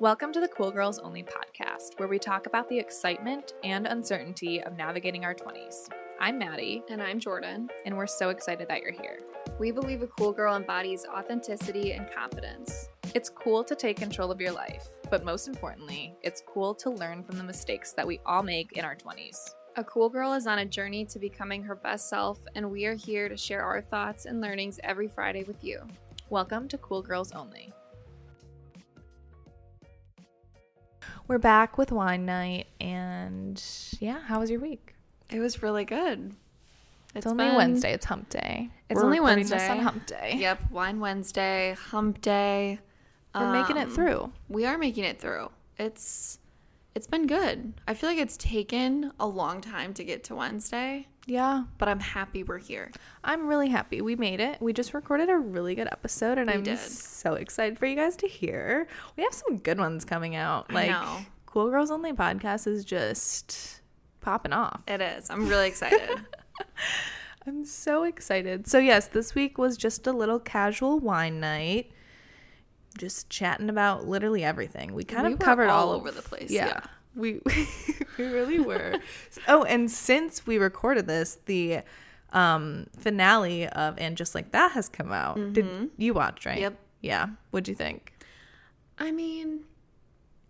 Welcome to the Cool Girls Only podcast, where we talk about the excitement and uncertainty of navigating our 20s. I'm Maddie, And I'm Jordan. and we're so excited that you're here. We believe a cool girl embodies authenticity and confidence. It's cool to take control of your life, but most importantly, it's cool to learn from the mistakes that we all make in our 20s. A cool girl is on a journey to becoming her best self, and we are here to share our thoughts and learnings every Friday with you. Welcome to Cool Girls Only. We're back with wine night, and yeah, how was your week? It was really good. It's, only Wednesday. It's Hump Day. It's We're only Wednesday. on Hump Day. Yep, Wine Wednesday, Hump Day. We're making it Um, through. We are making it through. It's it's been good. I feel like it's taken a long time to get to Wednesday, Yeah, but I'm happy we're here. I'm really happy we made it. We just recorded a really good episode, and We I'm did. so excited for you guys to hear. We have some good ones coming out. Like. Cool Girls Only podcast is just popping off. It is. I'm really excited. I'm so excited. So yes, this week was just a little casual wine night. Just chatting about literally everything. We kind We of covered all all over the place, Yeah. yeah. We we really were. oh, and since we recorded this, the um finale of and just like that has come out. Did you watch, right? Yep. Yeah. What'd you think? I mean,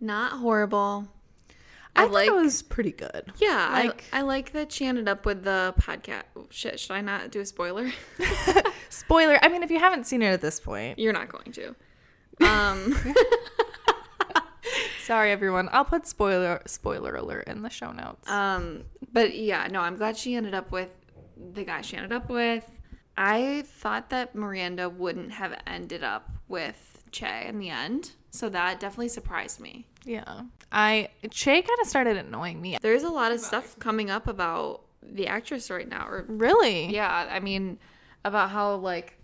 not horrible. I, I, thought like it was pretty good. Yeah, Like- I, I like that she ended up with the podcast. Oh, shit, should I not do a spoiler? Spoiler. I mean, if you haven't seen it at this point, You're not going to. Um, sorry everyone. I'll put spoiler spoiler alert in the show notes. um, but yeah, no, I'm glad she ended up with the guy she ended up with. I thought that Miranda wouldn't have ended up with Che in the end, so that definitely surprised me. yeah. I Che kind of started annoying me. There's a lot of stuff coming up about the actress right now, or Really? Yeah, I mean, about how like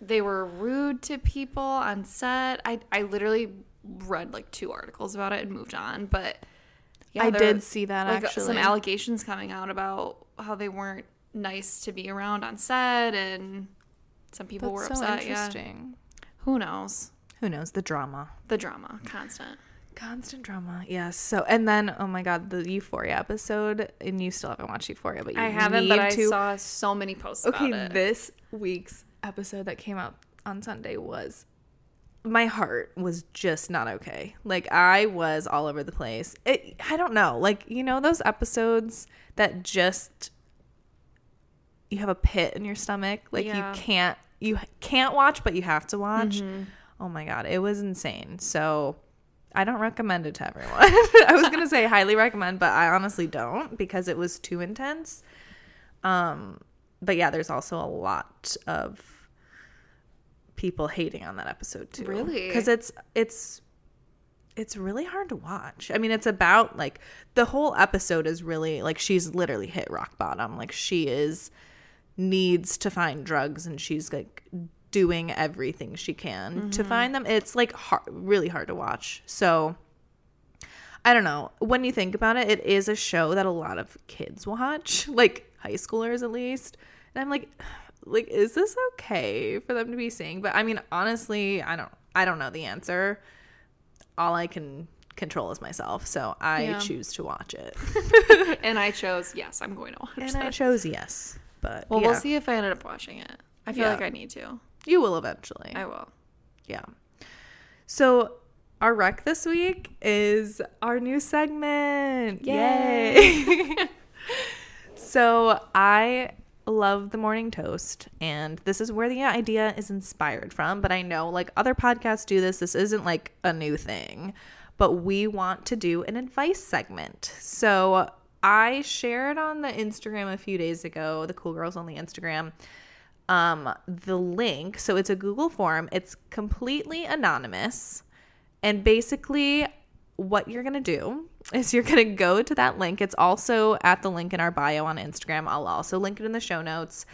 they were rude to people on set. I I literally read like two articles about it and moved on, but I did see that like uh, actually. some allegations coming out about how they weren't nice to be around on set and some people That's were so upset. Yeah, who knows? Who knows the drama? The drama, constant. Constant drama. Yes. So and then oh my god, the Euphoria episode, and you still haven't watched Euphoria, but you I haven't, but I to. saw so many posts okay, about it. this week's episode that came out on Sunday was my heart was just not okay. Like I was all over the place. It, I don't know. Like you know those episodes that just you have a pit in your stomach. Like Yeah. you can't you can't watch, but you have to watch. Oh my god, it was insane. So I don't recommend it to everyone. I was gonna say highly recommend, but I honestly don't because it was too intense. Um, but yeah, there's also a lot of people hating on that episode too. Really? Because it's it's it's really hard to watch. I mean, it's about like the whole episode is really like she's literally hit rock bottom. Like she is needs to find drugs and she's like doing everything she can to mm-hmm. find them. It's like hard, really hard to watch. So I don't know. When you think about it, it is a show that a lot of kids watch, like high schoolers at least. And I'm like like is this okay for them to be seeing? But I mean, honestly, I don't I don't know the answer. All I can control is myself. So I Yeah. choose to watch it. and I chose yes, I'm going to watch it. and that. I chose yes. But well, yeah, we'll see if I ended up watching it. I feel Yeah. like I need to. you will eventually. I will. Yeah. So our rec this week is our new segment. Yay. so I love the morning toast and this is where the idea is inspired from, but I know like other podcasts do this. This isn't like a new thing, but we want to do an advice segment. So I shared on the Instagram a few days ago, the Cool Girls Only Instagram, um, the link. So it's a Google form. It's completely anonymous. And basically, what you're going to do is you're going to go to that link. It's also at the link in our bio on Instagram. I'll also link it in the show notes.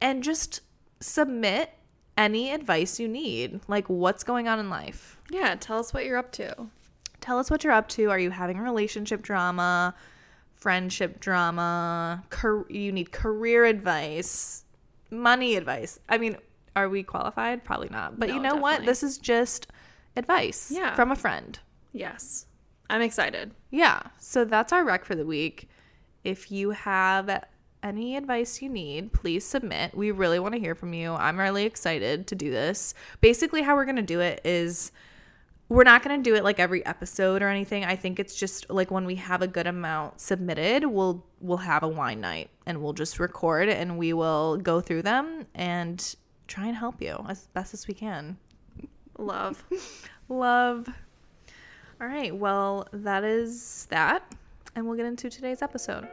And just submit any advice you need, like what's going on in life. Yeah, tell us what you're up to. Tell us what you're up to. Are you having relationship drama, friendship drama? Car- you need career advice, money advice. I mean, are we qualified? Probably not. But you No, know what? This is just advice Yeah. from a friend. Yes. I'm excited. Yeah. So that's our rec for the week. If you have any advice you need, please submit. We really want to hear from you. I'm really excited to do this. Basically, how we're going to do it is we're not going to do it like every episode or anything. I think it's just like when we have a good amount submitted, we'll we'll have a wine night and we'll just record and we will go through them and try and help you as best as we can. Love. Love. All right, well, that is that. And we'll get into today's episode.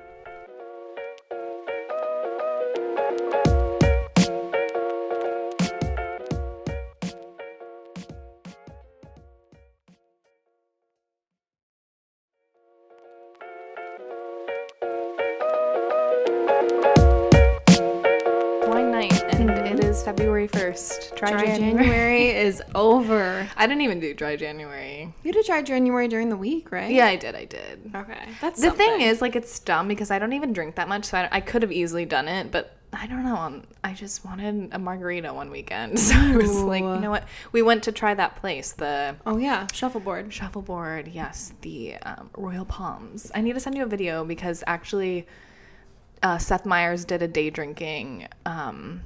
Wine night, and mm-hmm. it is February 1st. Dry, Dry January. January is over. I didn't even do dry January. You did dry January during the week, right? Yeah, I did. I did. Okay. That's The thing is, like, it's dumb because I don't even drink that much, so I, I could have easily done it, but I don't know. um, I just wanted a margarita one weekend, so I was like, you know what? We went to try that place, the Oh yeah, shuffleboard. shuffleboard. Yes, the um, Royal Palms. I need to send you a video because actually, uh, Seth Meyers did a day drinking um,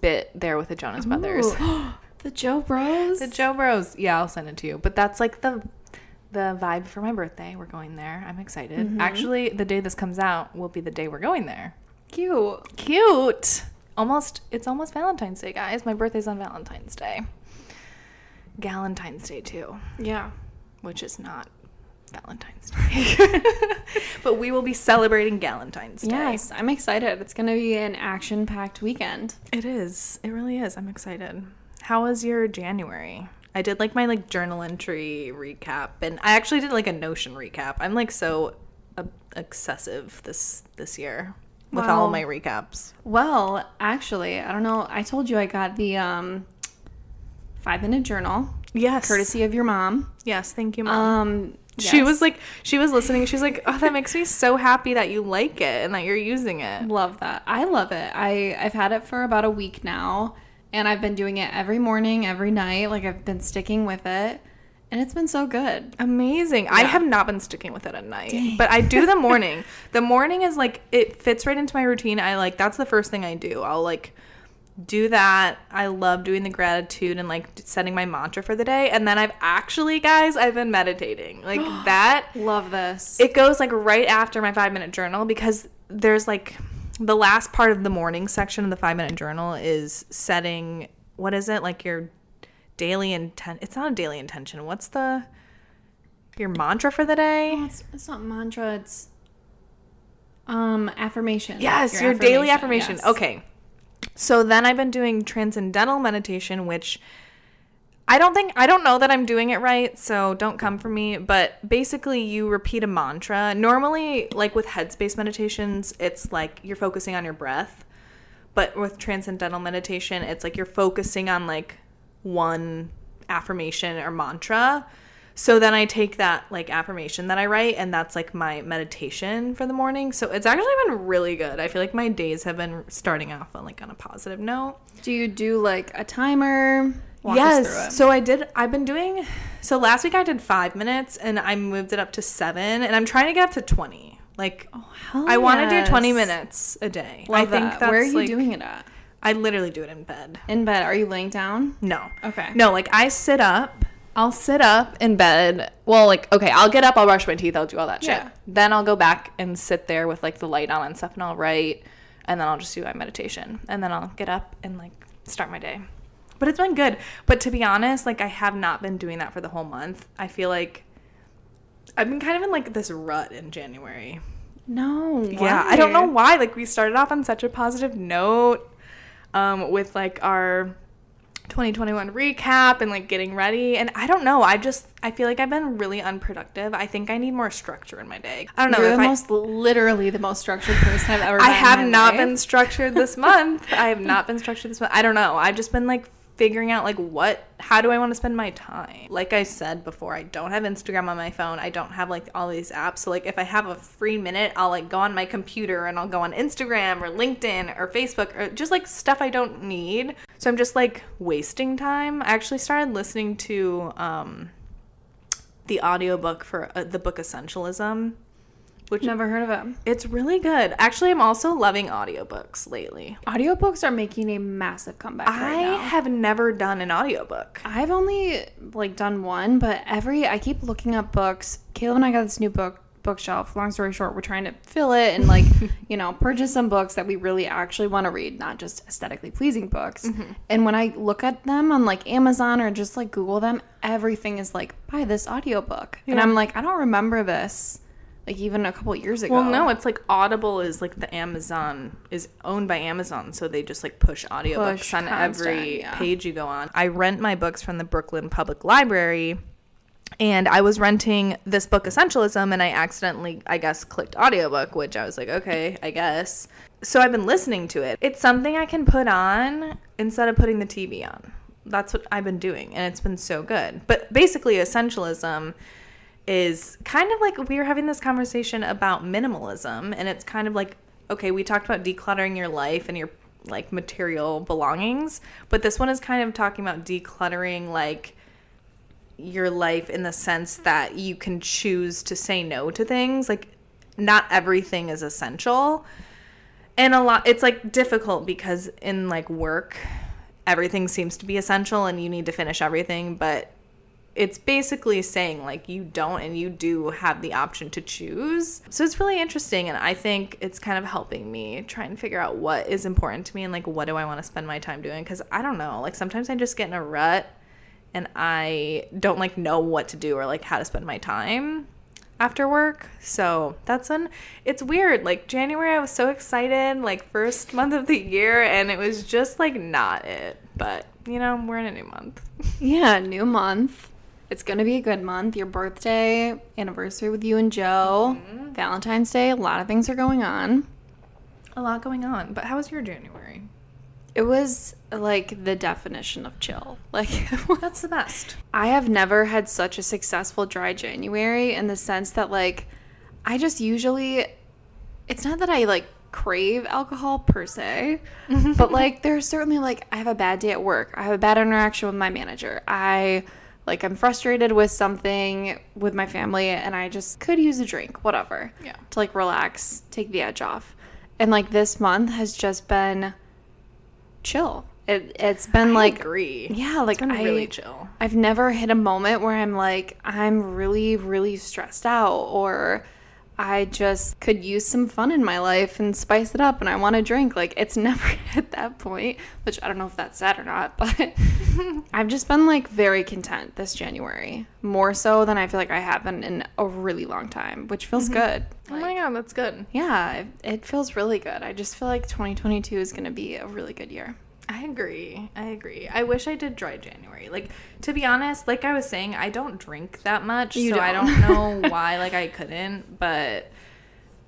bit there with the Jonas Brothers. The Jo Bros. The Jo Bros. Yeah, I'll send it to you. But that's like the the vibe for my birthday. We're going there. I'm excited. Mm-hmm. Actually, the day this comes out will be the day we're going there. Cute. Cute. Almost it's almost Valentine's Day, guys. My birthday's on Valentine's Day. Galentine's Day too, Yeah. which is not Valentine's Day. but we will be celebrating Galentine's Day. Yes, I'm excited. It's gonna be an action-packed weekend. It is. It really is. I'm excited. How was your January? I did like my like journal entry recap and I actually did like a Notion recap. I'm like so uh, excessive this this year with all Wow. my recaps. Well, actually, I don't know. I told you I got the um, five-minute journal, Yes. courtesy of your mom. Yes, thank you, mom. Um, She yes. was like she was listening. She's like, "Oh, that makes me so happy that you like it and that you're using it." Love that. I love it. I I've had it for about a week now, and I've been doing it every morning, every night. Like I've been sticking with it, and it's been so good. Amazing. I have not been sticking with it at night, but I do the morning. the morning is like it fits right into my routine. I like that's the first thing I do. I'll like do that. I love doing the gratitude and like setting my mantra for the day. And then I've actually, guys, I've been meditating. Like that Love this. it goes like right after my 5-minute journal because there's like the last part of the morning section of the 5-minute journal is setting what is it? Like your daily intent. It's not a daily intention. What's the your mantra for the day? Oh, it's, it's not mantra. It's um affirmation. Yes, your, daily affirmation. yes. Okay. So then I've been doing transcendental meditation, which I don't think I don't know that I'm doing it right, so don't come for me, but basically you repeat a mantra. Normally like with headspace meditations, it's like you're focusing on your breath. But with transcendental meditation, it's like you're focusing on like one affirmation or mantra. So then I take that like affirmation that I write and that's like my meditation for the morning. So it's actually been really good. I feel like my days have been starting off on like on a positive note. Do you do like a timer? Walk us through yes. it. So I did I've been doing so last week I did 5 minutes and I moved it up to 7 and I'm trying to get up to 20. Like Oh, hell I want to do 20 minutes a day. Love I think that. that's Where are you like, doing it at? I literally do it in bed. In bed. Are you laying down? No. Okay. No, like I sit up. I'll sit up in bed. Well, like okay, I'll get up, I'll brush my teeth, I'll do all that shit. Yeah. Then I'll go back and sit there with like the light on and stuff and I'll write and then I'll just do my meditation. And then I'll get up and like start my day. But it's been good. But to be honest, like I have not been doing that for the whole month. I feel like I've been kind of in like this rut in January. No. Yeah, I don't know why. why. Like we started off on such a positive note um, with like our 2021 recap and like getting ready, and I don't know. I just I feel like I've been really unproductive. I think I need more structure in my day. I don't know You're the I. most literally the most structured person I've ever. I have not life. been structured this month. I have not been structured this month. I don't know. I've just been like figuring out like what how do I want to spend my time? Like I said before, I don't have Instagram on my phone. I don't have like all these apps. So like if I have a free minute, I'll like go on my computer and I'll go on Instagram or LinkedIn or Facebook or just like stuff I don't need. So I'm just like wasting time. I actually started listening to um, the audiobook for uh, the book Essentialism, which Never heard of it. it's really good. Actually, I'm also loving audiobooks lately. Audiobooks are making a massive comeback I right now. have never done an audiobook. I've only like done one, but every I keep looking up books. Caleb and I got this new book bookshelf. Long story short, we're trying to fill it and like, you know, purchase some books that we really actually want to read, not just aesthetically pleasing books. Mm-hmm. And when I look at them on like Amazon or just like Google them, everything is like buy this audiobook. And I'm like, I don't remember this like even a couple years ago. Well, no, it's like Audible is like the Amazon is owned by Amazon, so they just like push audiobooks Push on constant, every yeah. page you go on. I rent my books from the Brooklyn Public Library, and I was renting this book Essentialism, and I accidentally, I guess, clicked audiobook, which I was like, okay, I guess. So I've been listening to it. It's something I can put on instead of putting the TV on. That's what I've been doing, and it's been so good. But basically, Essentialism is kind of like we were having this conversation about minimalism and it's kind of like okay we talked about decluttering your life and your like material belongings but this one is kind of talking about decluttering like your life in the sense that you can choose to say no to things. Like not everything is essential. And a lot it's like difficult because in like work everything seems to be essential and you need to finish everything but it's basically saying like you don't and you do have the option to choose. So it's really interesting and I think it's kind of helping me try and figure out what is important to me and like what do I want to spend my time doing cuz I don't know. Like sometimes I just get in a rut and I don't like know what to do or like how to spend my time after work. So that's when it's weird. Like January I was so excited, like first month of the year and it was just like not it. But, you know, we're in a new month. Yeah, new month. It's gonna be a good month. Your birthday, anniversary with you and Joe, mm-hmm. Valentine's Day. A lot of things are going on. A lot going on. But how was your January? It was like the definition of chill. Like That's the best. I have never had such a successful dry January in the sense that like I just usually it's not that I like crave alcohol per se, but like there's certainly like I have a bad day at work. I have a bad interaction with my manager. I like I'm frustrated with something with my family and I just could use a drink, whatever. Yeah. To like relax, take the edge off. And like this month has just been chill. It it's been like agree. yeah, like I really chill. I've never hit a moment where I'm like, I'm really, really stressed out, or I just could use some fun in my life and spice it up and I want to drink. Like, it's never hit that point, which I don't know if that's sad or not, but I've just been like very content this January, more so than I feel like I have been in a really long time, which feels mm-hmm. good. Oh my god, that's good. Yeah, it, it feels really good. I just feel like 2022 is going to be a really good year. I agree. I agree. I wish I did dry January. Like to be honest, like I was saying, I don't drink that much, You so I don't. don't know why like I couldn't, but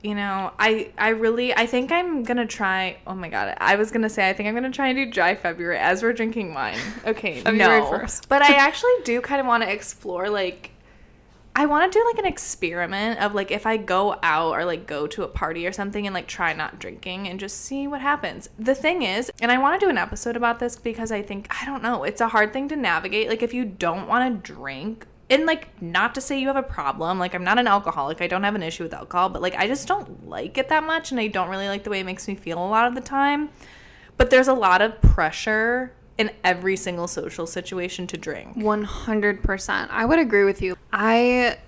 you know, I I really I think I'm going to try Oh my god. I was going to say I think I'm going to try and do dry February as we're drinking wine. Okay, February no. 1st. But I actually do kind of want to explore like I want to do like an experiment of like if I go out or like go to a party or something and like try not drinking and just see what happens. The thing is, and I want to do an episode about this because I think I don't know, it's a hard thing to navigate. Like if you don't want to drink and like not to say you have a problem, like I'm not an alcoholic. I don't have an issue with alcohol, but like I just don't like it that much and I don't really like the way it makes me feel a lot of the time. But there's a lot of pressure in every single social situation to drink. 100%. I would agree with you. I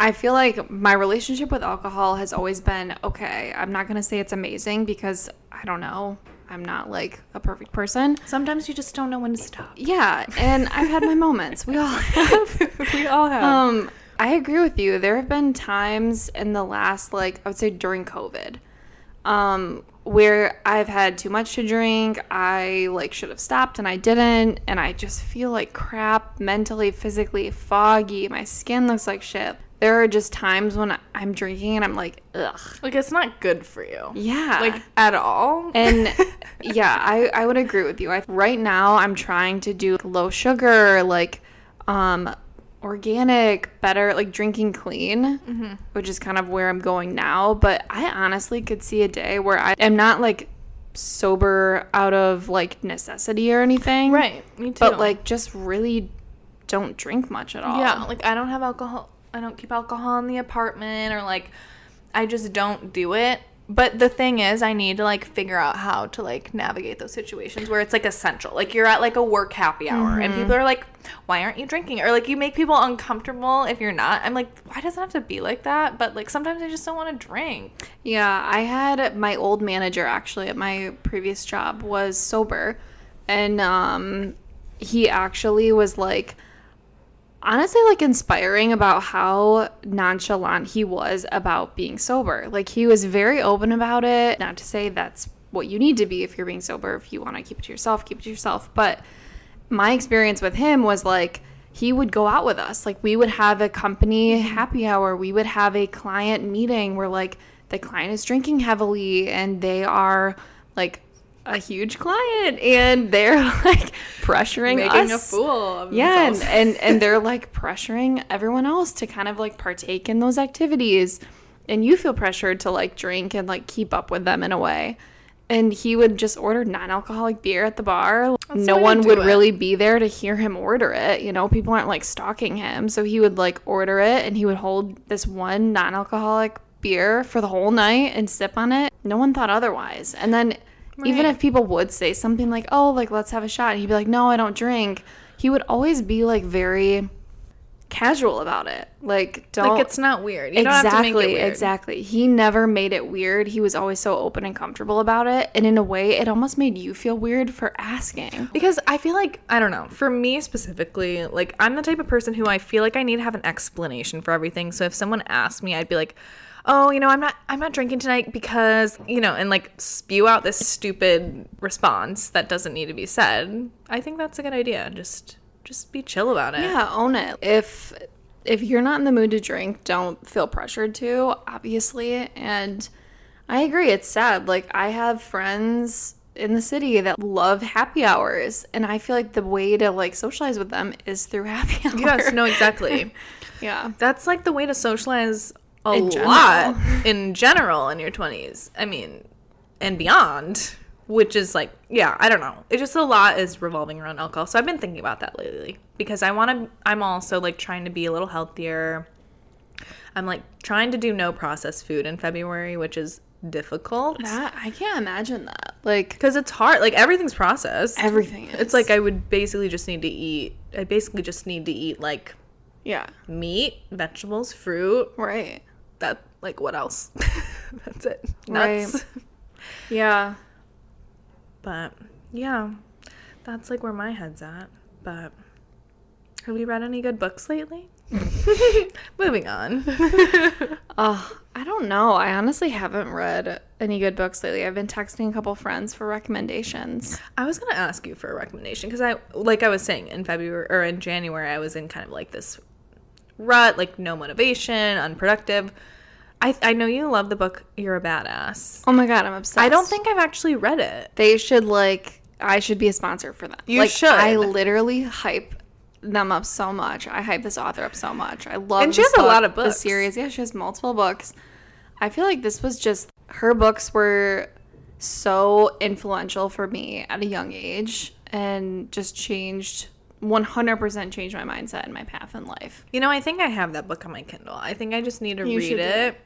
I feel like my relationship with alcohol has always been okay. I'm not going to say it's amazing because I don't know. I'm not like a perfect person. Sometimes you just don't know when to stop. Yeah, and I've had my moments. We all have. we all have. Um, I agree with you. There have been times in the last, like, I would say during COVID, um, where I've had too much to drink. I, like, should have stopped and I didn't. And I just feel like crap mentally, physically, foggy. My skin looks like shit. There are just times when I'm drinking and I'm like, ugh. like it's not good for you. Yeah. Like at all. And yeah, I, I would agree with you. I, right now, I'm trying to do low sugar, like um, organic, better, like drinking clean, mm-hmm. which is kind of where I'm going now. But I honestly could see a day where I am not like sober out of like necessity or anything. Right. Me too. But like just really don't drink much at all. Yeah, like I don't have alcohol. I don't keep alcohol in the apartment or like I just don't do it. But the thing is, I need to like figure out how to like navigate those situations where it's like essential. Like you're at like a work happy hour and people are like, "Why aren't you drinking?" Or like you make people uncomfortable if you're not. I'm like, "Why does it have to be like that?" But like sometimes I just don't want to drink. Yeah, I had my old manager actually at my previous job was sober and um he actually was like honestly like inspiring about how nonchalant he was about being sober. Like he was very open about it. Not to say that's what you need to be if you're being sober. If you want to keep it to yourself, keep it to yourself. But my experience with him was like he would go out with us. Like we would have a company happy hour. We would have a client meeting where like the client is drinking heavily and they are like a huge client and they're like pressuring Making a fool of yeah and, and and they're like pressuring everyone else to kind of like partake in those activities. And you feel pressured to like drink and like keep up with them in a way. And he would just order non-alcoholic beer at the bar. That's no the way to one would it. really be there to hear him order it you know? People aren't like stalking him. So he would like order it and he would hold this one non-alcoholic beer for the whole night and sip on it. No one thought otherwise. And then even if people would say something like oh like let's have a shot he'd be like no i don't drink he would always be like very casual about it like don't like it's not weird. You exactly don't have to make it weird. exactly he never made it weird he was always so open and comfortable about it and in a way it almost made you feel weird for asking Because I feel like I don't know. For me specifically, like I'm the type of person who I feel like I need to have an explanation for everything. So if someone asked me, I'd be like, "Oh, you know, I'm not I'm not drinking tonight because, you know, and like spew out this stupid response that doesn't need to be said." I think that's a good idea. Just just be chill about it. yeah own it if if you're not in the mood to drink don't feel pressured to obviously and i agree it's sad like i have friends in the city that love happy hours and i feel like the way to like socialize with them is through happy hours Yes, no, exactly. yeah That's like the way to socialize a In lot in general in your 20s. I mean, and beyond, which is like, yeah, I don't know. It just a lot is revolving around alcohol. So I've been thinking about that lately because I want to, I'm also like trying to be a little healthier. I'm like trying to do no processed food in February, which is difficult that, i can't imagine that like because it's hard. Like everything's processed. everything is. It's like I would basically just need to eat, I basically just need to eat like yeah meat, vegetables, fruit, right that like what else that's it Right. yeah but yeah that's like where my head's at but have you read any good books lately moving on Oh, I don't know. I honestly haven't read any good books lately. I've been texting a couple friends for recommendations. i was gonna ask you for a recommendation because i like i was saying in february or in january i was in kind of like this rut like no motivation unproductive i i know you love the book you're a badass Oh my god, I'm obsessed. i don't think i've actually read it they should like I should be a sponsor for them. You like, should. I literally hype them up so much. I hype this author up so much. I love And she this has a lot book, of The books. series. Yeah, she has multiple books. I feel like this was just her books were so influential for me at a young age and just changed 100% changed my mindset and my path in life. you know i think i have that book on my kindle i think i just need to You read do it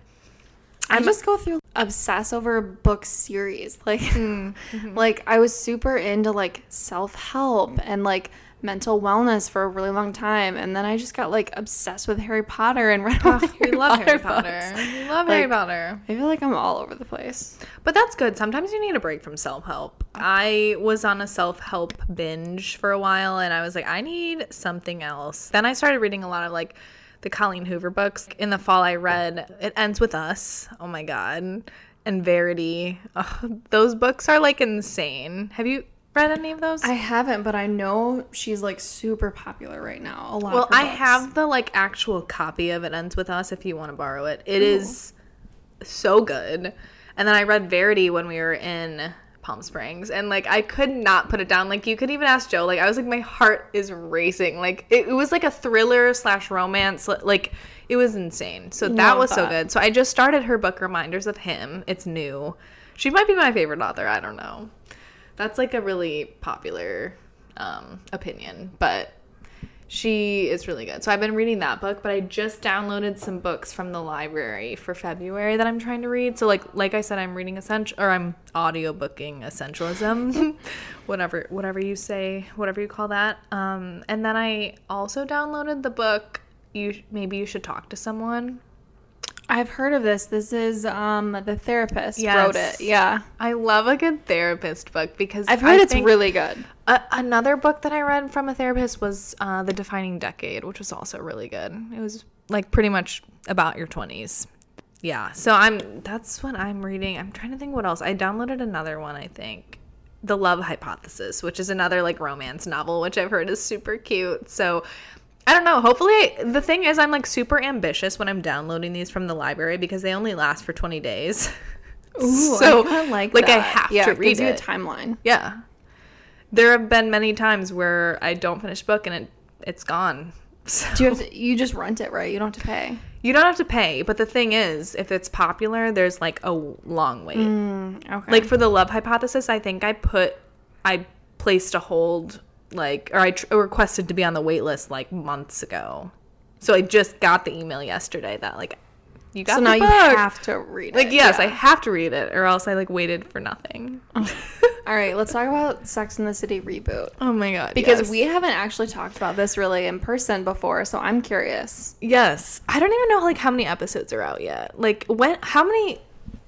I just go through obsess over a book series. Like Mm, like I was super into like self-help and like mental wellness for a really long time and then I just got like obsessed with Harry Potter and read oh, all the we love Harry books. Potter. We love Harry Potter. I feel like I'm all over the place. But that's good. Sometimes you need a break from self help. I was on a self help binge for a while and I was like, I need something else. Then I started reading a lot of like the Colleen Hoover books. In the fall, I read It Ends With Us. Oh my God. And Verity. Oh, those books are like insane. Have you read any of those? I haven't, but I know she's like super popular right now. A lot well, of I have the like actual copy of It Ends With Us if you want to borrow it. It is so good. And then I read Verity when we were in Palm Springs and like I could not put it down. Like you could even ask Joe. Like I was like my heart is racing. Like it, it was like a thriller slash romance. Like it was insane. So that Love was so good. So I just started her book Reminders of Him. It's new. She might be my favorite author. I don't know. That's like a really popular um, opinion, but she is really good. So I've been reading that book, but I just downloaded some books from the library for February that I'm trying to read. So like like I said, I'm reading essential or I'm audiobooking essentialism, whatever whatever you say, whatever you call that. Um, and then I also downloaded the book. You maybe you should talk to someone. I've heard of this. This is um the therapist Yes. wrote it. Yeah. I love a good therapist book because I've heard I it's really good. A- another book that I read from a therapist was uh, The Defining Decade, which was also really good. It was like pretty much about your 20s. Yeah. So I'm that's what I'm reading. I'm trying to think what else. I downloaded another one, I think. The Love Hypothesis, which is another like romance novel, which I've heard is super cute. So I don't know. Hopefully, the thing is, I'm like super ambitious when I'm downloading these from the library because they only last for 20 days. Ooh, so I like like I have yeah, to read gives you a timeline. Yeah. There have been many times where I don't finish book and it it's gone. So Do you have to, you just rent it, right? You don't have to pay. you don't have to pay, but the thing is, if it's popular, there's like a long wait. Mm, okay. Like for the love hypothesis, I think I put I placed a hold like or I tr- requested to be on the wait list like months ago. So I just got the email yesterday that like you got so the now you have to read it. like yes, I have to read it or else I like waited for nothing. All right, let's talk about Sex and the City reboot. oh my god. Because yes. we haven't actually talked about this really in person before, so I'm curious. Yes. I don't even know like how many episodes are out yet. Like when how many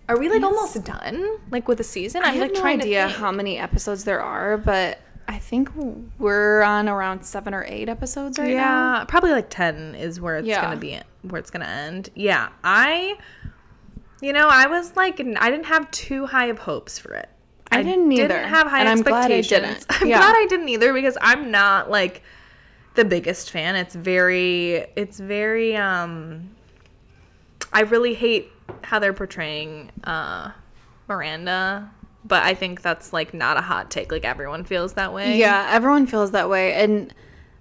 are we like almost done? Like with the season? I I'm have like no trying idea to think. how many episodes there are, but I think we're on around seven or eight episodes right now. yeah, probably like 10 is where it's Yeah. going to be where it's to end. Yeah. I you know, I was like I didn't have too high of hopes for it. I didn't either, Didn't have high and I'm glad I expectations. didn't. I'm Yeah. glad I didn't either because I'm not like the biggest fan. It's very it's very um I really hate how they're portraying uh Miranda, but I think that's like not a hot take. Like everyone feels that way. Yeah, everyone feels that way. And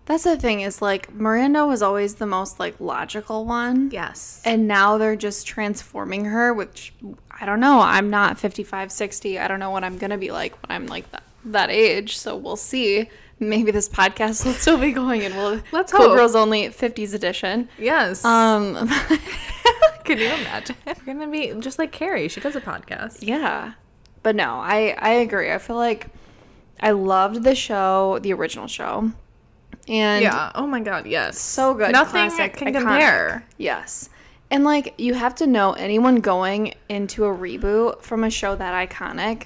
that's the thing is like Miranda was always the most like logical one. Yes. And now they're just transforming her, which I don't know. I'm not 55, 60. I don't know what I'm going to be like when I'm like that, that age. So we'll see. Maybe this podcast will still be going and we'll Let's Cool hope. Girls Only 50s edition. yes. Um Can you imagine? We're gonna be just like Carrie. She does a podcast. yeah. But no, I I agree. I feel like I loved the show, the original show. And yeah. Oh my god. Yes. so good. Nothing classic, can iconic. compare. Yes. And like you have to know anyone going into a reboot from a show that iconic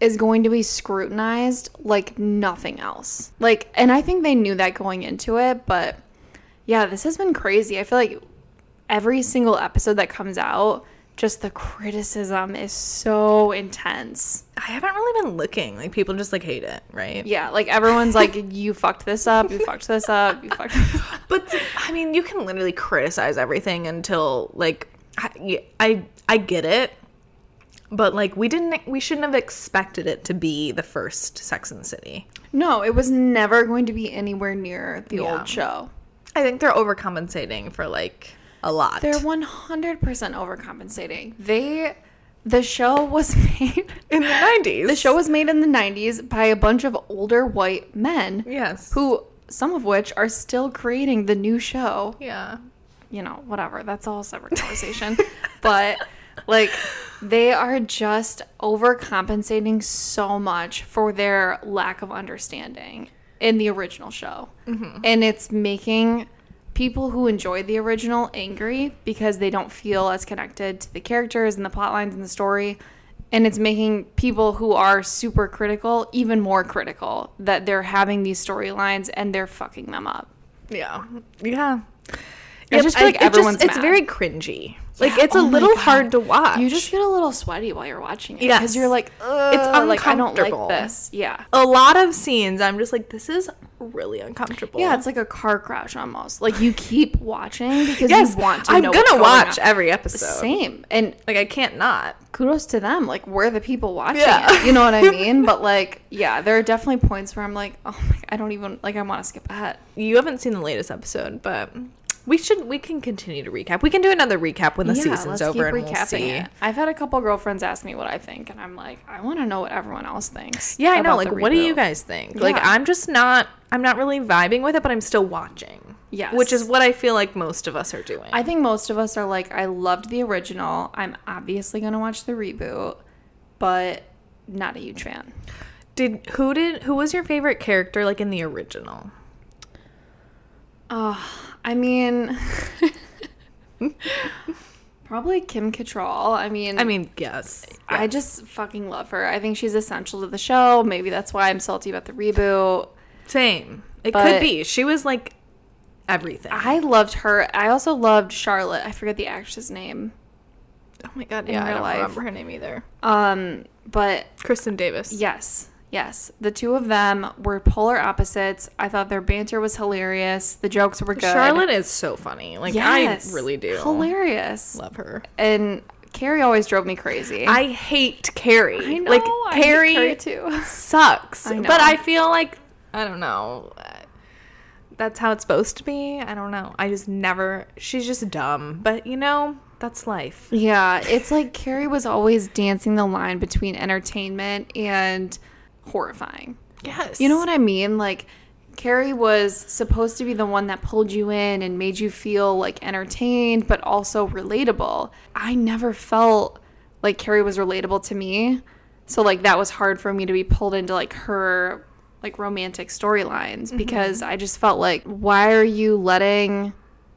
is going to be scrutinized like nothing else. Like and I think they knew that going into it, but yeah, this has been crazy. I feel like every single episode that comes out just the criticism is so intense. I haven't really been looking. Like people just like hate it, right? Yeah, like everyone's like, you fucked this up, you fucked this up, you fucked this up. But I mean, you can literally criticize everything until like I I, I get it. But like we didn't we shouldn't have expected it to be the first Sex and the City. No, it was never going to be anywhere near the Yeah. old show. I think they're overcompensating for like a lot. They're 100% overcompensating. They the show was made in the 90s. The show was made in the 90s by a bunch of older white men yes. who some of which are still creating the new show. Yeah. You know, whatever. That's all a separate conversation. but like they are just overcompensating so much for their lack of understanding in the original show. And it's making people who enjoy the original angry because they don't feel as connected to the characters and the plot lines and the story. And it's making people who are super critical even more critical that they're having these storylines and they're fucking them up. Yeah. Yeah. I just feel like it just- everyone's it's mad. very cringy. Like Yeah, it's a oh my little hard to watch. You just get a little sweaty while you're watching it Yes. because you're like, Ugh, It's like I don't like uncomfortable. this. Yeah, a lot of scenes I'm just like this is really uncomfortable. yeah, it's like a car crash almost. Like you keep watching because yes, you want to I'm know. gonna going watch on. every episode. Same, and Like I can't not. kudos to them. Like we're the people watching Yeah. it. You know what I mean? but like, yeah, there are definitely points where I'm like, oh my, I don't even like. I want to skip ahead. You haven't seen the latest episode, but We should. We can continue to recap. We can do another recap when the season's over, and we'll see. it. I've had a couple girlfriends ask me what I think, and I'm like, I want to know what everyone else thinks. Yeah, I know. Like, what do you guys think? Like, I'm just not. I'm not really vibing with it, but I'm still watching. Yes. Which is what I feel like most of us are doing. I think most of us are like, I loved the original. I'm obviously gonna watch the reboot, but not a huge fan. did who did who was your favorite character like in the original? Oh, I mean, probably Kim Cattrall. I mean, I mean, yes. I just fucking love her. I think she's essential to the show. Maybe that's why I'm salty about the reboot. Same. It But- could be. She was like everything. I loved her. I also loved Charlotte. I forget the actress's name. oh my god, yeah, I don't life. remember her name either. Um, but Kristin Davis. yes, yes, the two of them were polar opposites. I thought their banter was hilarious. The jokes were good. Charlotte is so funny. Like yes, I really do hilarious. love her. And Carrie always drove me crazy. I hate Carrie. I know, like I hate Carrie, Carrie too. sucks. I. But I feel like I don't know. That's how it's supposed to be. I don't know. I just never. She's just dumb. But you know, that's life. Yeah, it's like Carrie was always dancing the line between entertainment and horrifying. Yes. You know what I mean? Like Carrie was supposed to be the one that pulled you in and made you feel like entertained but also relatable. I never felt like Carrie was relatable to me. So like that was hard for me to be pulled into like her like romantic storylines mm-hmm. because I just felt like why are you letting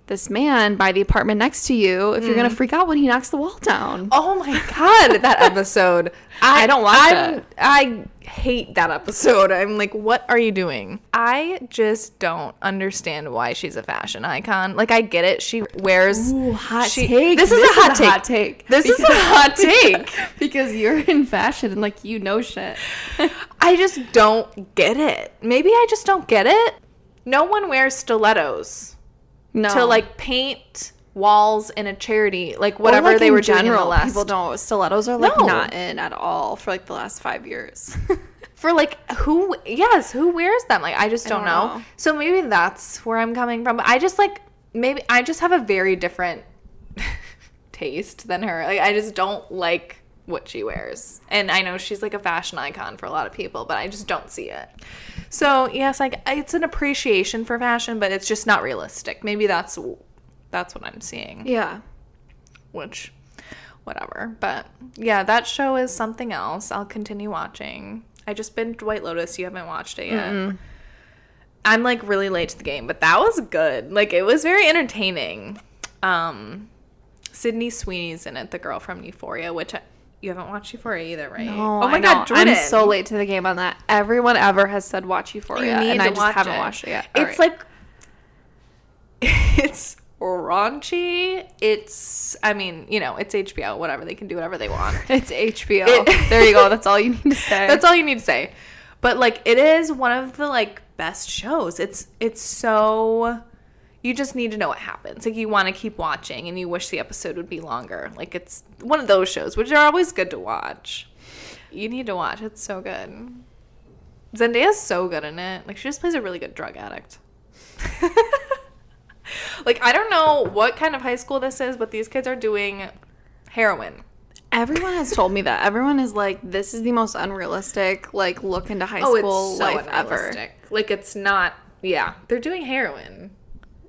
this man buy the apartment next to you if you're going to hmm. freak out when he knocks the wall down? Oh my god, that episode. I, I don't watch I'm- it. I hate that episode. I'm like, what are you doing? I just don't understand why she's a fashion icon. Like, I get it. She wears. Ooh, hot she- take. This is a hot take. take. This is a hot take. because you're in fashion and like you know shit. I just don't get it. Maybe I just don't get it. No one wears stilettos No, to like paint walls in a charity, like whatever like, they were doing in the general. last. People don't. Stilettos are like No. not in at all for like the last five years. for like who yes who wears them like i just don't, don't know. know. so maybe that's where i'm coming from but i just like maybe i just have a very different taste than her like i just don't like what she wears. And i know she's like a fashion icon for a lot of people but i just don't see it. So yes like it's an appreciation for fashion but it's just not realistic. Maybe that's that's what i'm seeing. Yeah. which whatever. But yeah that show is something else. I'll continue watching. I just binged white lotus. You haven't watched it yet. I'm like really late to the game but that was good. Like it was very entertaining. Um sydney sweeney's in it the girl from euphoria which I, you haven't watched euphoria either right No, oh my I god know. Jordan. I'm so late to the game on that. Everyone ever has said watch Euphoria, and I just haven't it. watched it yet. All it's right. like it's raunchy it's i mean you know it's hbo whatever they can do whatever they want it's HBO. It- there you go. That's all you need to say. That's all you need to say. But like it is one of the like best shows. It's it's so you just need to know what happens. Like you want to keep watching and you wish the episode would be longer. Like it's one of those shows which are always good to watch. You need to watch. It's so good. Zendaya's so good in it. Like she just plays a really good drug addict. like I don't know what kind of high school this is, but these kids are doing heroin. Everyone has told me that. Everyone is like, this is the most unrealistic like look into high Oh, school life ever. Like it's not. Yeah, they're doing heroin.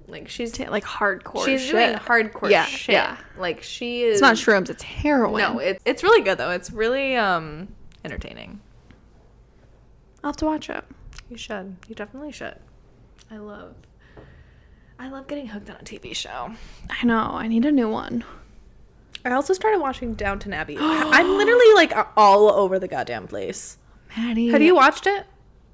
Like she's Like hardcore. she's shit. doing hardcore Yeah, shit. yeah. Like she is. It's not shrooms. It's heroin. No, it's it's really good though. It's really um entertaining. I'll have to watch it. You should. You definitely should. I love. I love getting hooked on a TV show. I know. I need a new one. I also started watching Downton Abbey. I'm literally like all over the goddamn place. Maddie, Have you watched it?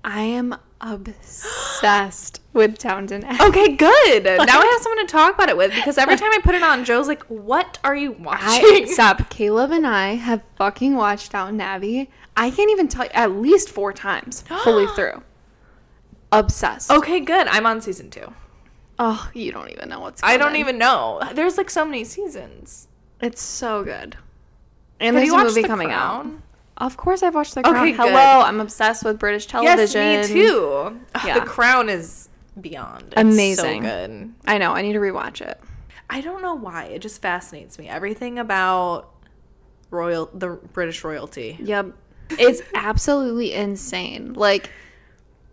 I am obsessed with Downton Abbey. Okay, good. Now I have someone to talk about it with because every time I put it on, Joe's like, "What are you I, watching?" stop. Caleb and I have fucking watched Downton Abbey. I can't even tell you at least four times fully through. Obsessed. Okay, good. I'm on season two. Oh, you don't even know what's. I don't coming. even know. There's like so many seasons. It's so good. And Have there's a movie The coming out. Of course, I've watched The Crown. Okay, Hello, good. I'm obsessed with British television. Yes, me too. Yeah. The Crown is beyond. It's Amazing. So good. I know. I need to rewatch it. I don't know why. It just fascinates me. Everything about royal the British royalty. Yep. It's absolutely insane. Like,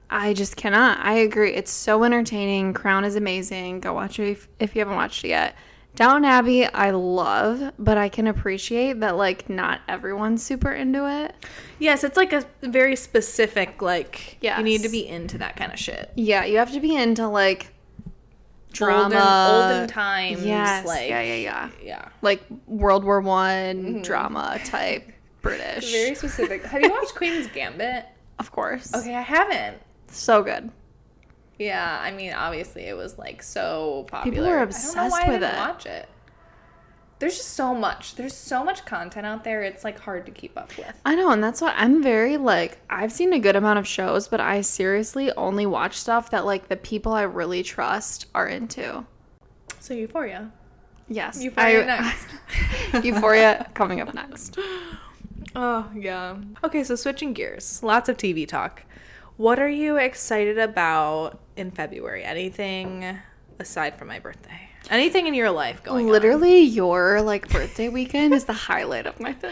I just cannot. I agree. It's so entertaining. Crown is amazing. Go watch it if, if you haven't watched it yet. Downton Abbey, I love, but I can appreciate that, like, not everyone's super into it. Yes, it's like a very specific like you need to be into that kind of shit. Yeah, you have to be into, like, drama. olden, olden times. Yes. Like yeah, yeah, yeah. yeah. Like World War One mm-hmm. drama type British. Very specific. Have you watched Queen's Gambit? of course. Okay, I haven't. So good. Yeah, I mean, obviously it was like so popular. don't know obsessed with didn't it. Watch it. There's just so much. There's so much content out there. It's like hard to keep up with. I know, and that's why I'm very like I've seen a good amount of shows, but I seriously only watch stuff that like the people I really trust are into. So Euphoria. Yes. Euphoria I- next. Euphoria coming up next. Oh yeah. Okay, so switching gears. Lots of TV talk. What are you excited about in February? Anything aside from my birthday? Anything in your life going on? Literally your like birthday weekend is the highlight of my thing.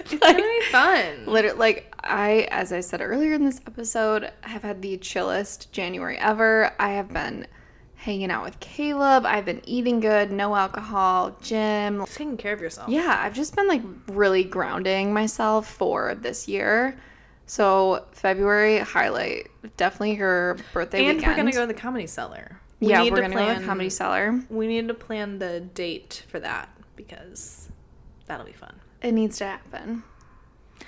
It's gonna be fun. Literally, like I, as I said earlier in this episode, have had the chillest January ever. I have been hanging out with Caleb. I've been eating good, no alcohol, gym. Taking care of yourself. Yeah, I've just been like really grounding myself for this year. So February highlight definitely your birthday and weekend. we're gonna go to the comedy cellar. We yeah, need we're to gonna go to plan- the comedy cellar. We need to plan the date for that because that'll be fun. It needs to happen.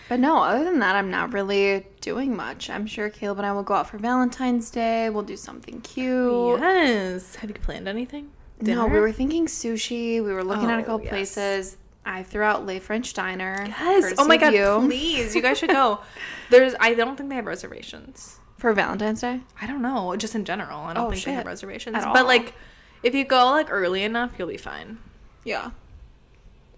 But no, other than that, I'm not really doing much. I'm sure Caleb and I will go out for Valentine's Day. We'll do something cute. Yes. Have you planned anything? No, we were thinking sushi. We were looking at a Oh, couple yes. places. I threw out Le French Diner. Yes. Oh my god, you, please. You guys should go. There's I don't think they have reservations. for Valentine's Day. I don't know, just in general. I don't Oh, think they have reservations. At But all. like if you go like early enough, you'll be fine. Yeah,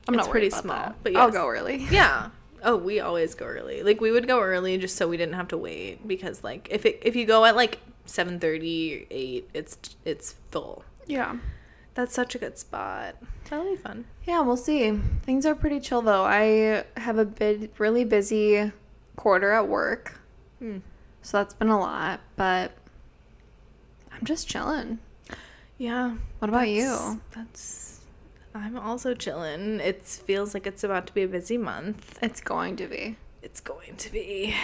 I'm not not pretty small, that. but I'll go early. Yeah. Oh, we always go early. Like we would go early just so we didn't have to wait because like if it if you go at like 7:30 8, it's it's full. Yeah. That's such a good spot. That'll be fun. Yeah, we'll see. Things are pretty chill though. I have a bit really busy quarter at work. Hmm. So that's been a lot, but I'm just chilling. Yeah. What about you? That's I'm also chilling. It feels like it's about to be a busy month. It's going to be. It's going to be.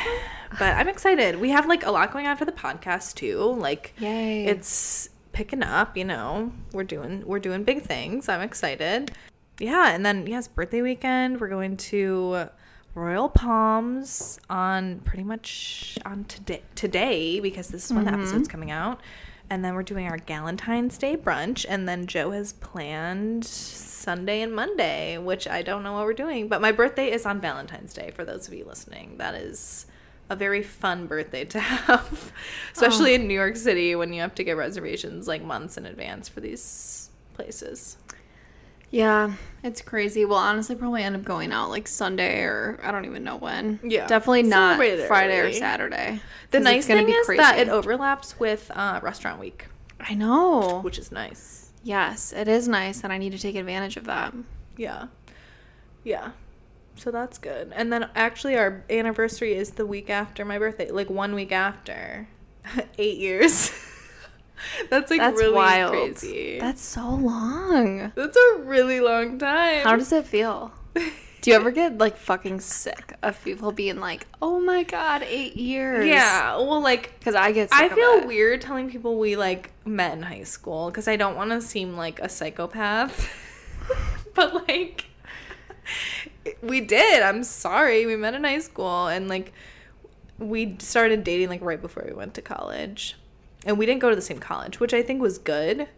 But I'm excited. We have like a lot going on for the podcast too. Like Yay. it's picking up, you know. We're doing we're doing big things. I'm excited. Yeah, and then yes, birthday weekend. We're going to Royal Palms on pretty much on today today because this is when the mm-hmm. episode's coming out. And then we're doing our Galentine's Day brunch and then Joe has planned Sunday and Monday, which I don't know what we're doing, but my birthday is on Valentine's Day for those of you listening. That is a very fun birthday to have, especially in New York City when you have to get reservations like months in advance for these places. Yeah, it's crazy. We'll honestly probably end up going out like Sunday or I don't even know when. Yeah. Definitely not Celebrate Friday or. Saturday. The nice gonna thing be is that it overlaps with uh, Restaurant Week, I know. which is nice. Yes, it is nice and I need to take advantage of that. Yeah. Yeah. So that's good. And then actually our anniversary is the week after my birthday, like one week after. 8 years. that's like That's really wild. crazy. That's so long. That's a really long time. How does it feel? Do you ever get like fucking sick of people being like, "Oh my god, 8 years." Yeah. Well, like Cuz I get sick I feel weird telling people we like met in high school because I don't want to seem like a psychopath. but like we did. I'm sorry. We met in high school and like we started dating like right before we went to college. And we didn't go to the same college, which I think was good.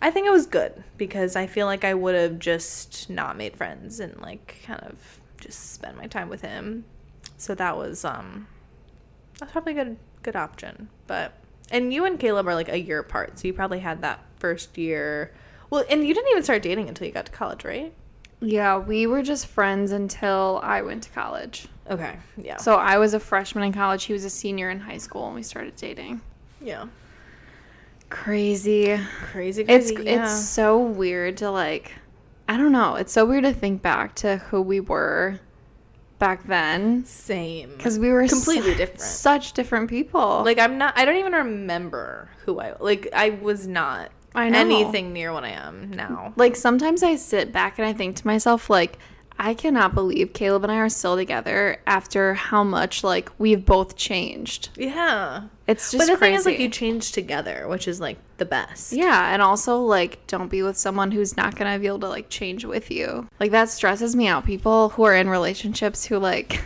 I think it was good because I feel like I would have just not made friends and like kind of just spent my time with him. So that was um that's probably a good good option. But and you and Caleb are like a year apart, so you probably had that first year. Well, and you didn't even start dating until you got to college, right? Yeah, we were just friends until I went to college. Okay. Yeah. So I was a freshman in college, he was a senior in high school and we started dating. yeah. Crazy. Crazy, It's crazy. yeah. it's so weird to like I don't know. It's so weird to think back to who we were back then same. because we were Completely su- different. such different people. Like I'm not. I don't even remember who I like. I was not I know. anything near what I am now. like sometimes I sit back and I think to myself like I cannot believe Caleb and I are still together after how much like we've both changed. Yeah. It's just But the crazy. thing is, like, you change together, which is like the best. Yeah, and also like don't be with someone who's not gonna be able to like change with you. Like that stresses me out. People who are in relationships who like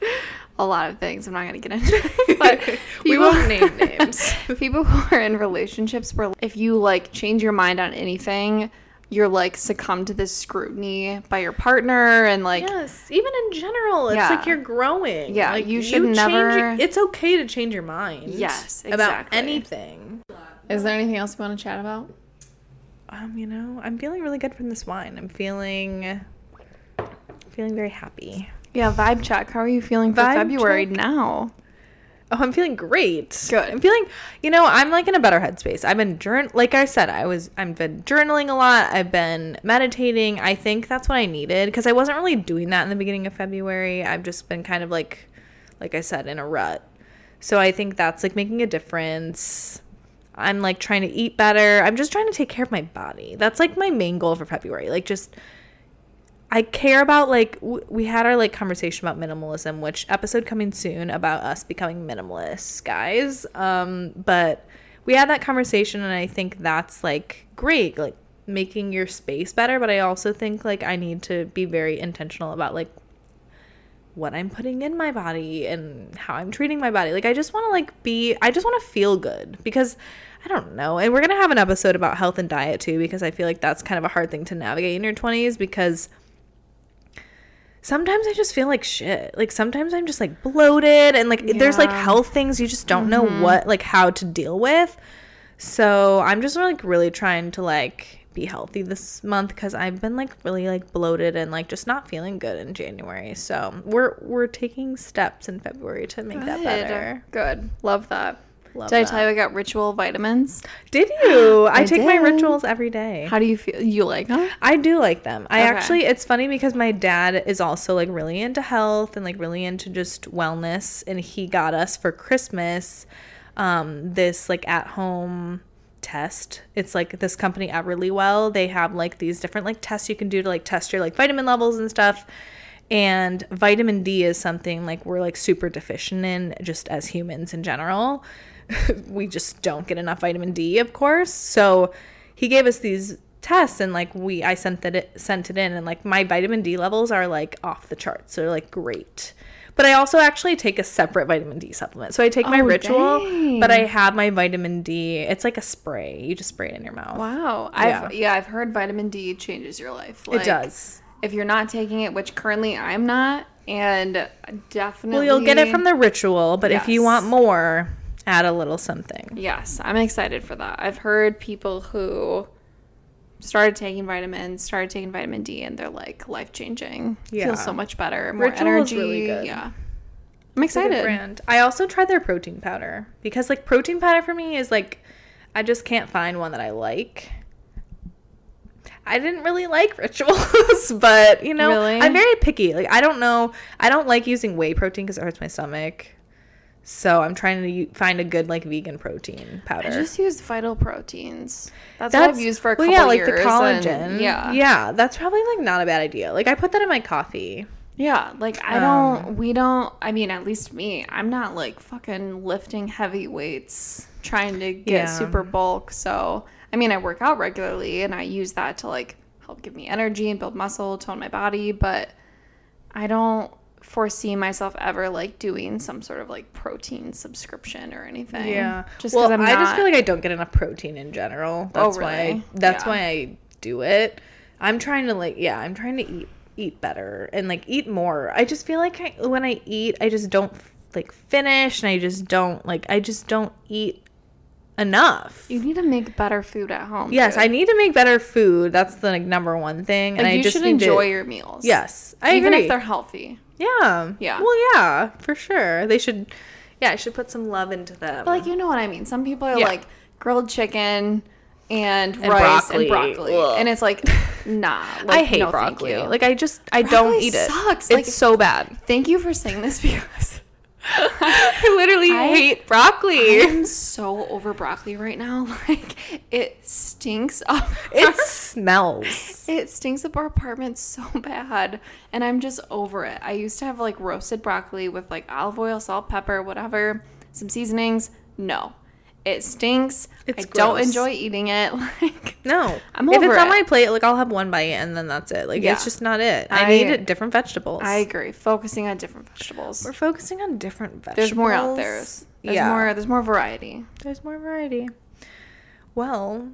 a lot of things. I'm not gonna get into, it, but we won't name names. people who are in relationships where if you like change your mind on anything, you're like succumb to this scrutiny by your partner and like yes, even in general, it's Yeah. like you're growing. Yeah, like, you should change never- your- it's okay to change your mind. Yes, about anything. Is there anything else you want to chat about? Um, you know, I'm feeling really good from this wine. I'm feeling, feeling very happy. Yeah, vibe check. How are you feeling for Vibe February check. now? Oh, I'm feeling great. Good. I'm feeling, you know, I'm like in a better headspace. I've been journ, like I said, I was, I've been journaling a lot. I've been meditating. I think that's what I needed because I wasn't really doing that in the beginning of February. I've just been kind of like, like I said, in a rut. So I think that's like making a difference. I'm like trying to eat better. I'm just trying to take care of my body. That's like my main goal for February. Like just I care about like w- we had our like conversation about minimalism, which episode coming soon about us becoming minimalists, guys. Um, but we had that conversation, and I think that's like great, like making your space better. But I also think like I need to be very intentional about like what I'm putting in my body and how I'm treating my body. Like I just want to like be I just want to feel good because I don't know. And we're going to have an episode about health and diet too because I feel like that's kind of a hard thing to navigate in your 20s because sometimes I just feel like shit. Like sometimes I'm just like bloated and like there's like Yeah. health things you just don't know mm-hmm. what like how to deal with. So I'm just like really trying to like be healthy this month because I've been like really like bloated and like just not feeling good in January. So we're we're taking steps in February to make that better. Good. Love that. Love did I tell you I got ritual vitamins? Did you? I, I take my rituals every day. How do you feel? You like them? I do like them. I Okay. actually, it's funny because my dad is also like really into health and like really into just wellness. And he got us for Christmas um, this like at home test. It's like this company Everlywell. They have like these different like tests you can do to like test your like vitamin levels and stuff. And vitamin D is something like we're like super deficient in just as humans in general. we just don't get enough vitamin D, of course. So he gave us these tests and like we I sent it sent it in and like my vitamin D levels are like off the charts. So They're like great. But I also actually take a separate vitamin D supplement. So I take my Oh, ritual, dang. but I have my vitamin D. It's like a spray. You just spray it in your mouth. Wow. Yeah. I've yeah, I've heard vitamin D changes your life. it does. If you're not taking it, which currently I'm not, and definitely Well, you'll get it from the ritual, but if you want more, add a little something. Yes, I'm excited for that. I've heard people who started taking vitamins, started taking vitamin D, and they're like life changing. Yeah. Feel so much better, more Ritual is energy. really good. Yeah. I'm excited. brand. I also tried their protein powder because like protein powder for me is like I just can't find one that I like. I didn't really like rituals, but you know, Really? I'm very picky. Like I don't know, I don't like using whey protein because it hurts my stomach. So I'm trying to find a good like vegan protein powder. I just use vital proteins. That's, what I've used for a couple well, yeah, like years. the and- collagen. yeah. yeah, that's probably like not a bad idea. Like I put that in my coffee. Yeah, like I Um, don't, we don't, I mean, at least me, I'm not like fucking lifting heavy weights trying to get Yeah. super bulk. So, I mean, I work out regularly and I use that to like help give me energy and build muscle, tone my body, but I don't foresee myself ever like doing some sort of like protein subscription or anything. Yeah. Just well, I'm I just feel like I don't get enough protein in general. Oh, That's why. I, really? that's Yeah. why I do it. I'm trying to like, yeah, I'm trying to eat eat better and like eat more. I just feel like I, when I eat, I just don't like finish, and I just don't like, I just don't eat enough. you need to make better food at home. Yes, dude. I need to make better food. That's the like number one thing, and Like, I you just should enjoy to, your meals. Yes, I even agree. if they're healthy. Yeah, Yeah. Well, yeah, for sure. They should. Yeah, I should put some love into them. But like you know what I mean. Some people are Yeah. like grilled chicken and, And rice broccoli. and broccoli. Ugh. And it's like, nah. I hate no, broccoli. Like I just I don't Broccoli eat it. sucks. It's Like- so bad. thank you for saying this because I literally I- hate broccoli. I'm so over broccoli right now. Like it stinks up. It smells. It stinks up our apartment so bad, and I'm just over it. I used to have like roasted broccoli with like olive oil, salt, pepper, whatever, some seasonings. No, it stinks. It's I don't enjoy eating it. Like No, I'm over if it's on my plate, like I'll have one bite and then that's it. Like Yeah. it's just not it. I, I- need different vegetables. I agree. Focusing on different vegetables. We're focusing on different vegetables. There's more out there. There's yeah, more. There's more variety. There's more variety. Well,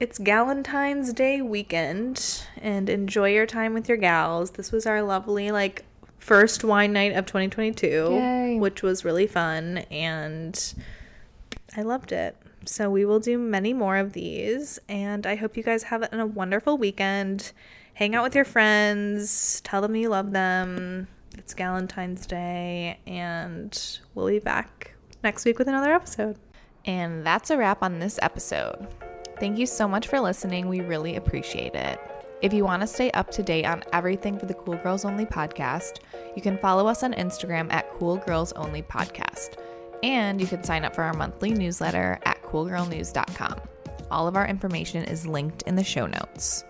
it's Galentine's Day weekend, and enjoy your time with your gals. This was our lovely like first wine night of 2022, Yay. which was really fun, and I loved it. So we will do many more of these, and I hope you guys have a wonderful weekend. Hang out with your friends, tell them you love them. It's Galentine's Day, and we'll be back next week with another episode. And that's a wrap on this episode. Thank you so much for listening. We really appreciate it. If you want to stay up to date on everything for the Cool Girls Only podcast, you can follow us on Instagram at Cool Girls Only Podcast. And you can sign up for our monthly newsletter at coolgirlnews.com. All of our information is linked in the show notes.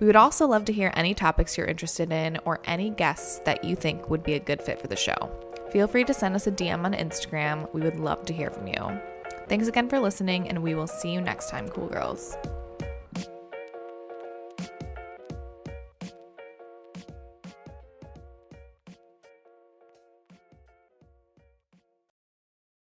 We would also love to hear any topics you're interested in or any guests that you think would be a good fit for the show. Feel free to send us a DM on Instagram. We would love to hear from you. Thanks again for listening, and we will see you next time, cool girls.